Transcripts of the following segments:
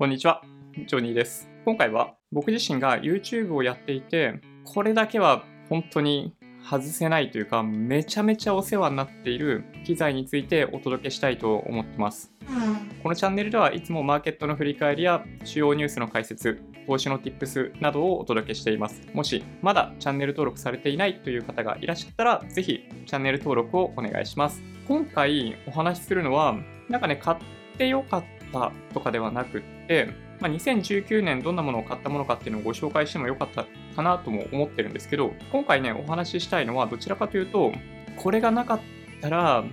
こんにちは、ジョニーです。今回は僕自身が YouTube をやっていて、これだけは本当に外せないというか、めちゃめちゃお世話になっている機材についてお届けしたいと思ってます。このチャンネルではいつもマーケットの振り返りや主要ニュースの解説、投資の Tips などをお届けしています。もしまだチャンネル登録されていないという方がいらっしゃったら、ぜひチャンネル登録をお願いします。今回お話しするのは、なんかね、買ってよかったとかではなくて、まあ、2019年どんなものを買ったものかっていうのをご紹介してもよかったかなとも思ってるんですけど、今回ね、お話ししたいのはどちらかというと、これがなかったら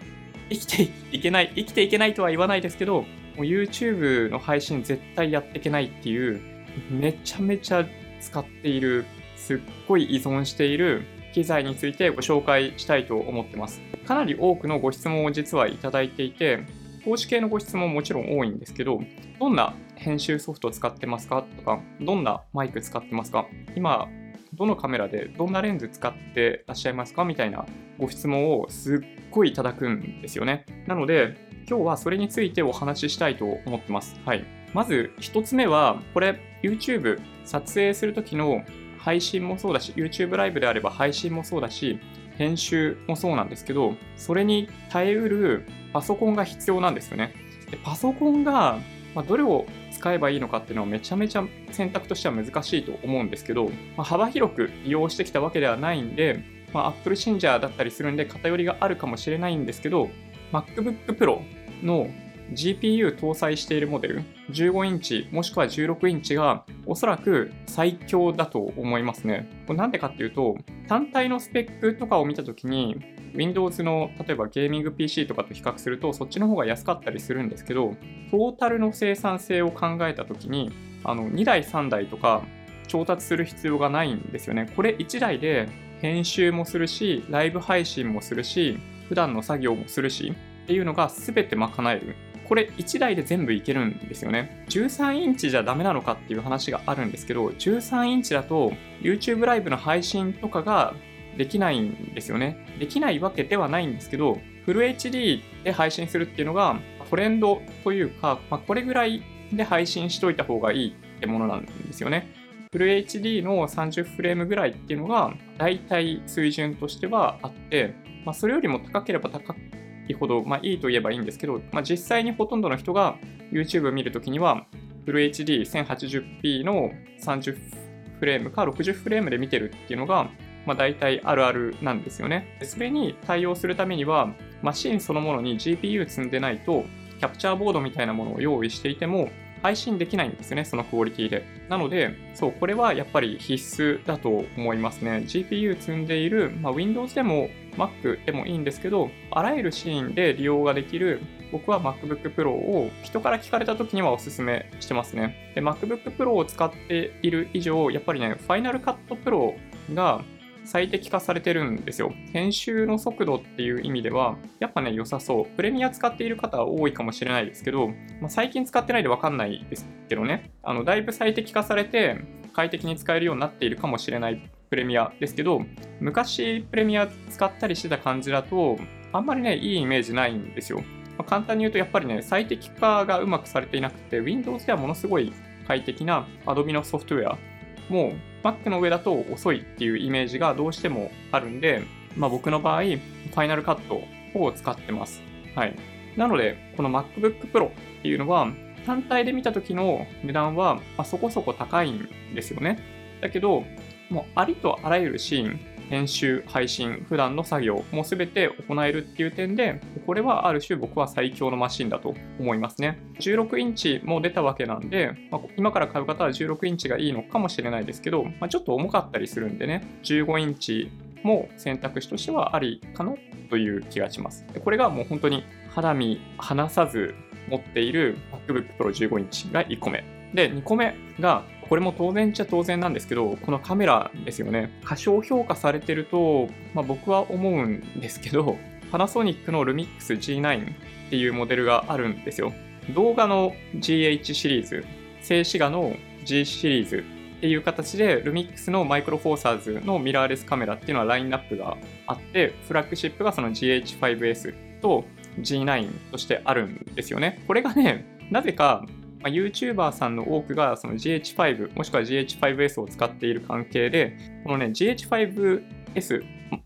生きていけない、生きていけないとは言わないですけど、YouTube の配信絶対やっていけないっていう、めちゃめちゃ使っている、すっごい依存している機材についてご紹介したいと思ってます。かなり多くのご質問を実はいただいていて、投資系のご質問ももちろん多いんですけど、どんな編集ソフトを使ってますか？とか、どんなマイク使ってますか？今、どのカメラでどんなレンズ使ってらっしゃいますか？みたいなご質問をすっごいいただくんですよね。なので、今日はそれについてお話ししたいと思ってます。はい。まず一つ目は、これ YouTube 撮影するときの配信もそうだし、YouTube ライブであれば配信もそうだし、編集もそうなんですけど、それに耐えうるパソコンが必要なんですよね。でパソコンが、まあ、どれを使えばいいのかっていうのはめちゃめちゃ選択としては難しいと思うんですけど、まあ、幅広く利用してきたわけではないんで、まあ、Apple 信者だったりするんで偏りがあるかもしれないんですけど、MacBook Pro の GPU 搭載しているモデル、15インチもしくは16インチがおそらく最強だと思いますね。これなんでかっていうと、単体のスペックとかを見たときに、Windows の例えばゲーミング PC とかと比較するとそっちの方が安かったりするんですけど、トータルの生産性を考えたときに、あの2台3台とか調達する必要がないんですよね。これ1台で編集もするし、ライブ配信もするし、普段の作業もするしっていうのが全て賄える。これ1台で全部いけるんですよね。13インチじゃダメなのかっていう話があるんですけど、13インチだと YouTube ライブの配信とかができないんですよね。できないわけではないんですけど、フル HD で配信するっていうのがトレンドというか、まあ、これぐらいで配信しといた方がいいってものなんですよね。フル HD の30フレームぐらいっていうのが大体水準としてはあって、まあ、それよりも高ければ高いほど、まあ、いいと言えばいいんですけど、まあ、実際にほとんどの人が YouTube を見るときにはフル HD1080p の30フレームか60フレームで見てるっていうのが、まあ、大体あるあるなんですよね。それに対応するためにはマシンそのものに GPU 積んでないとキャプチャーボードみたいなものを用意していても配信できないんですよね、そのクオリティで。なので、そう、これはやっぱり必須だと思いますね。GPU 積んでいる、まあ、Windows でも Mac でもいいんですけど、あらゆるシーンで利用ができる、僕は MacBook Pro を人から聞かれた時にはおすすめしてますね。で、MacBook Pro を使っている以上、やっぱりね、Final Cut Pro が最適化されてるんですよ。編集の速度っていう意味では、やっぱね、良さそう。プレミア使っている方は多いかもしれないですけど、まあ、最近使ってないでわかんないですけどね、あの、だいぶ最適化されて、快適に使えるようになっているかもしれないプレミアですけど、昔プレミア使ったりしてた感じだと、あんまりね、いいイメージないんですよ。まあ、簡単に言うと、やっぱりね、最適化がうまくされていなくて、Windows ではものすごい快適な Adobe のソフトウェアもう Mac の上だと遅いっていうイメージがどうしてもあるんで、まあ、僕の場合、Final Cut を使ってます。はい。なので、この MacBook Pro っていうのは、単体で見た時の値段は、ま、そこそこ高いんですよね。だけど、もうありとあらゆるシーン、編集、配信、普段の作業も全て行えるっていう点で、これはある種僕は最強のマシンだと思いますね。16インチも出たわけなんで、まあ、今から買う方は16インチがいいのかもしれないですけど、まあ、ちょっと重かったりするんでね、15インチも選択肢としてはありかなという気がします。これがもう本当に肌身離さず持っている MacBook Pro 15インチが1個目。で、2個目がこれも当然っちゃ当然なんですけど、このカメラですよね。過小評価されてると、まあ、僕は思うんですけど、パナソニックの Lumix G9 っていうモデルがあるんですよ。動画の GH シリーズ、静止画の G シリーズっていう形で、Lumix のマイクロフォーサーズのミラーレスカメラっていうのはラインナップがあって、フラッグシップがその GH5S と G9 としてあるんですよね。これがね、なぜかまあ、YouTuber さんの多くがその GH5 もしくは GH5S を使っている関係で、このね、GH5S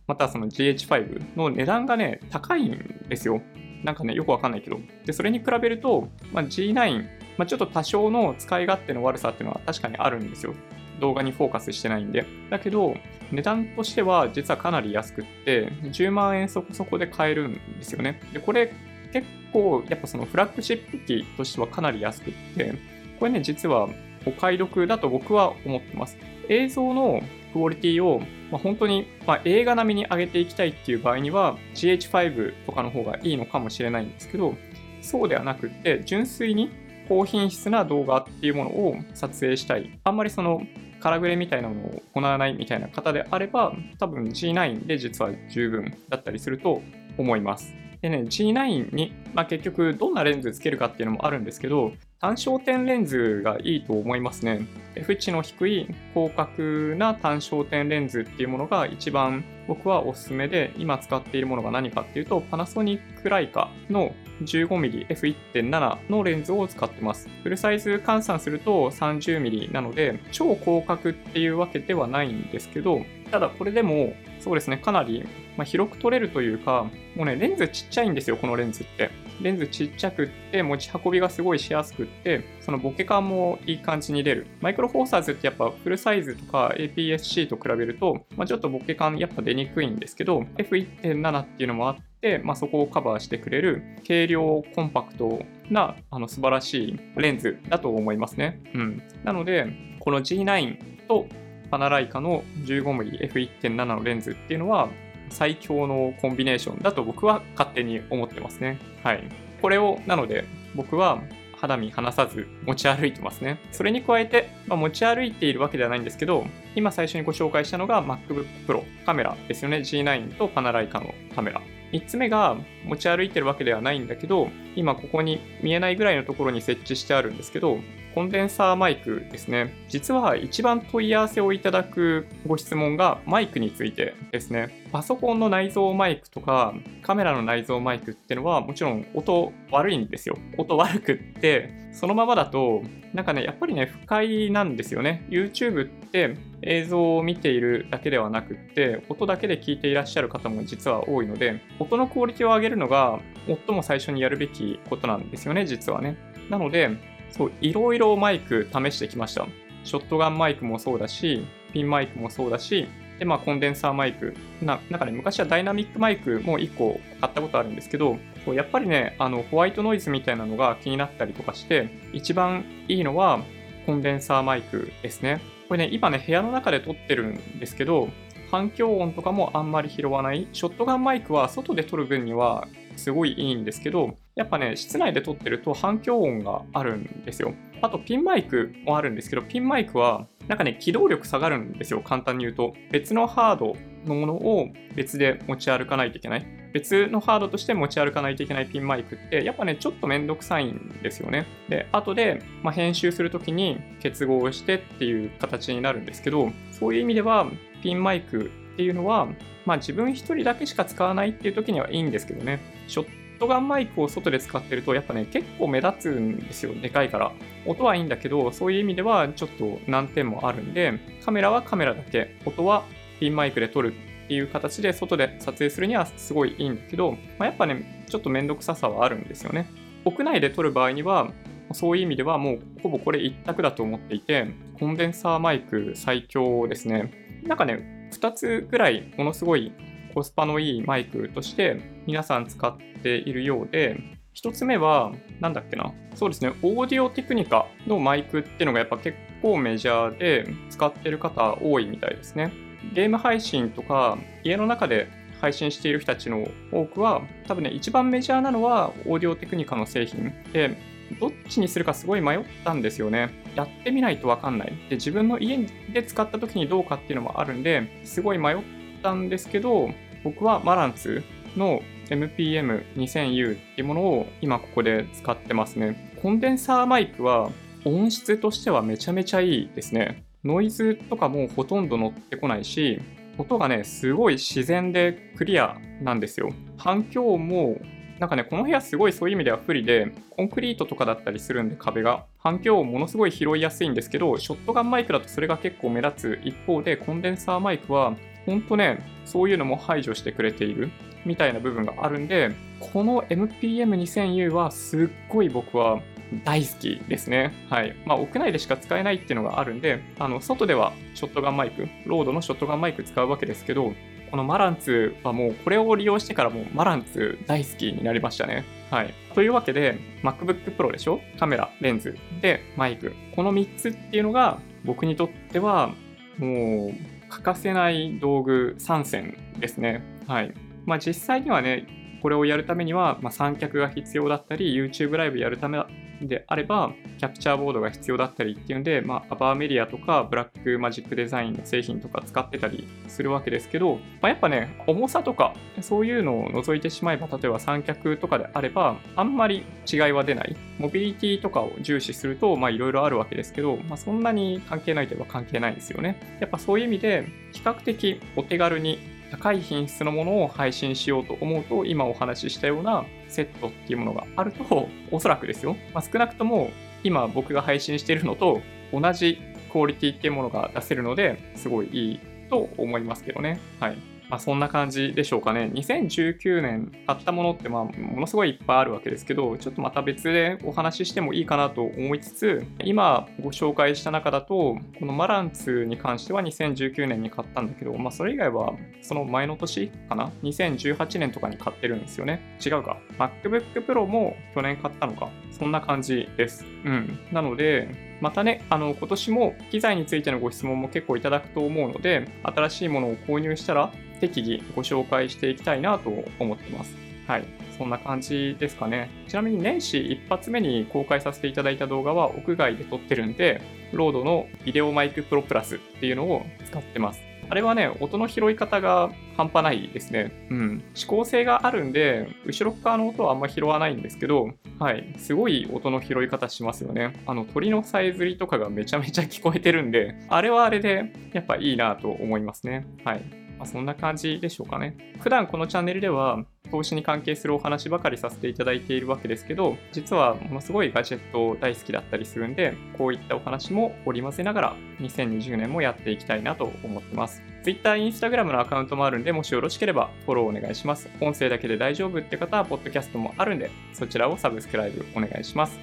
またその GH5 の値段がね、高いんですよ。なんかね、よくわかんないけど。で、それに比べると、まあ、G9、まあ、ちょっと多少の使い勝手の悪さっていうのは確かにあるんですよ。動画にフォーカスしてないんで。だけど、値段としては実はかなり安くって、10万円そこそこで買えるんですよね。で、これ結構、やっぱそのフラッグシップ機としてはかなり安くって、これね、実はお買い得だと僕は思ってます。映像のクオリティを、ま、本当に、ま、映画並みに上げていきたいっていう場合には GH5 とかの方がいいのかもしれないんですけど、そうではなくって、純粋に高品質な動画っていうものを撮影したい。あんまりその、カラグレみたいなものを行わないみたいな方であれば、多分 G9 で実は十分だったりすると思います。でね、G9 に、まあ、結局どんなレンズつけるかっていうのもあるんですけど、単焦点レンズがいいと思いますね。F 値の低い広角な単焦点レンズっていうものが一番僕はおすすめで、今使っているものが何かっていうと、パナソニックライカの 15mmF1.7 のレンズを使ってます。フルサイズ換算すると 30mm なので、超広角っていうわけではないんですけど、ただこれでも、そうですね、かなり、ま広く撮れるというか、もうね、レンズちっちゃいんですよ、このレンズって。レンズちっちゃくって持ち運びがすごいしやすくってそのボケ感もいい感じに出るマイクロフォーサーズってやっぱフルサイズとか APS-C と比べると、まあ、ちょっとボケ感やっぱ出にくいんですけど F1.7 っていうのもあってまあ、そこをカバーしてくれる軽量コンパクトなあの素晴らしいレンズだと思いますね。うん、なのでこの G9 とパナライカの 15mmF1.7 のレンズっていうのは最強のコンビネーションだと僕は勝手に思ってますね。はい。これを、なので僕は肌身離さず持ち歩いてますね。それに加えて、まあ、持ち歩いているわけではないんですけど、今最初にご紹介したのが MacBook Pro カメラですよね。G9 とパナライカのカメラ。3つ目が持ち歩いてるわけではないんだけど、今ここに見えないぐらいのところに設置してあるんですけど、コンデンサーマイクですね。実は一番問い合わせをいただくご質問がマイクについてですね。パソコンの内蔵マイクとかカメラの内蔵マイクってのはもちろん音悪いんですよ。音悪くって、そのままだとなんかね、やっぱりね、不快なんですよね。YouTube って映像を見ているだけではなくって、音だけで聞いていらっしゃる方も実は多いので、音のクオリティを上げるのが最も最初にやるべきことなんですよね、実はね。なので、そう、いろいろマイク試してきました。ショットガンマイクもそうだし、ピンマイクもそうだし、で、まあ、コンデンサーマイク。ななんかね、昔はダイナミックマイクも1個買ったことあるんですけど、やっぱりね、あの、ホワイトノイズみたいなのが気になったりとかして、一番いいのはコンデンサーマイクですね。これね、今ね、部屋の中で撮ってるんですけど、反響音とかもあんまり拾わない。ショットガンマイクは外で撮る分にはすごいいいんですけど、やっぱね、室内で撮ってると反響音があるんですよ。あとピンマイクもあるんですけど、ピンマイクはなんかね、機動力下がるんですよ、簡単に言うと。別のハードのものを別で持ち歩かないといけない。別のハードとして持ち歩かないといけないピンマイクって、やっぱね、ちょっとめんどくさいんですよね。で、後で、まあ、編集するときに結合してっていう形になるんですけど、そういう意味では、ピンマイクっていうのは、まあ自分一人だけしか使わないっていう時にはいいんですけどね、ショットガンマイクを外で使ってると、やっぱね、結構目立つんですよ、でかいから。音はいいんだけど、そういう意味ではちょっと難点もあるんで、カメラはカメラだけ、音はピンマイクで撮るっていう形で外で撮影するにはすごいいいんだけど、まあ、やっぱね、ちょっとめんどくささはあるんですよね。屋内で撮る場合には、そういう意味ではもうほぼこれ一択だと思っていて、コンデンサーマイク最強ですね。なんかね、2つぐらいものすごいコスパのいいマイクとして皆さん使っているようで、1つ目は、なんだっけな、そうですね、オーディオテクニカのマイクっていうのがやっぱ結構メジャーで使ってる方多いみたいですね。ゲーム配信とか家の中で配信している人たちの多くは、多分ね、一番メジャーなのはオーディオテクニカの製品で、どっちにするかすごい迷ったんですよね。やってみないとわかんない。で、自分の家で使った時にどうかっていうのもあるんで、すごい迷ったんですけど、僕はマランツの MPM2000U っていうものを今ここで使ってますね。コンデンサーマイクは音質としてはめちゃめちゃいいですね。ノイズとかもほとんど乗ってこないし、音がね、すごい自然でクリアなんですよ。反響もなんかね、この部屋すごいそういう意味では不利で、コンクリートとかだったりするんで壁が、反響をものすごい拾いやすいんですけど、ショットガンマイクだとそれが結構目立つ一方で、コンデンサーマイクは、ほんとね、そういうのも排除してくれているみたいな部分があるんで、この MPM2000U はすっごい僕は大好きですね。はい。まあ、屋内でしか使えないっていうのがあるんで、あの、外ではショットガンマイク、ロードのショットガンマイク使うわけですけど、このマランツはもうこれを利用してからもうマランツ大好きになりましたね。はい。というわけで、MacBook Pro でしょ？カメラ、レンズ、で、マイク。この3つっていうのが僕にとってはもう欠かせない道具3選ですね。はい。まあ実際にはね、これをやるためには、まあ、三脚が必要だったり、YouTube ライブやるためであれば、キャプチャーボードが必要だったりっていうんで、まあ、アバーメディアとか、ブラックマジックデザインの製品とか使ってたりするわけですけど、まあ、やっぱね、重さとか、そういうのを除いてしまえば、例えば三脚とかであれば、あんまり違いは出ない。モビリティとかを重視すると、まあ、いろいろあるわけですけど、まあ、そんなに関係ないといえば関係ないですよね。やっぱそういう意味で、比較的お手軽に高い品質のものを配信しようと思うと、今お話ししたようなセットっていうものがあると、おそらくですよ。まあ、少なくとも今僕が配信しているのと同じクオリティっていうものが出せるので、すごいいいと思いますけどね。はい。まあ、そんな感じでしょうかね。2019年買ったものってまあものすごいいっぱいあるわけですけど、ちょっとまた別でお話ししてもいいかなと思いつつ、今ご紹介した中だと、このマランツに関しては2019年に買ったんだけど、まあそれ以外はその前の年かな ?2018 年とかに買ってるんですよね。違うか。MacBook Pro も去年買ったのか。そんな感じです。うん。なので、またね、あの、今年も機材についてのご質問も結構いただくと思うので、新しいものを購入したら適宜ご紹介していきたいなと思ってます。はい。そんな感じですかね。ちなみに年始一発目に公開させていただいた動画は屋外で撮ってるんで、ロードのビデオマイクプロプラスっていうのを使ってます。あれはね、音の拾い方が半端ないですね。うん。指向性があるんで、後ろ側の音はあんま拾わないんですけど、はい。すごい音の拾い方しますよね。あの、鳥のさえずりとかがめちゃめちゃ聞こえてるんで、あれはあれで、やっぱいいなと思いますね。はい。まあ、そんな感じでしょうかね。普段このチャンネルでは投資に関係するお話ばかりさせていただいているわけですけど、実はものすごいガジェット大好きだったりするんで、こういったお話も織り交ぜながら2020年もやっていきたいなと思ってます。Twitter、Instagram のアカウントもあるんで、もしよろしければフォローお願いします。音声だけで大丈夫って方は、ポッドキャストもあるんで、そちらをサブスクライブお願いします。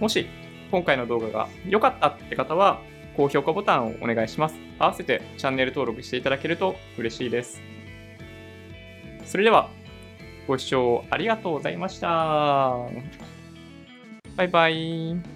もし、今回の動画が良かったって方は、高評価ボタンをお願いします。合わせてチャンネル登録していただけると嬉しいです。それでは、ご視聴ありがとうございました。バイバイ。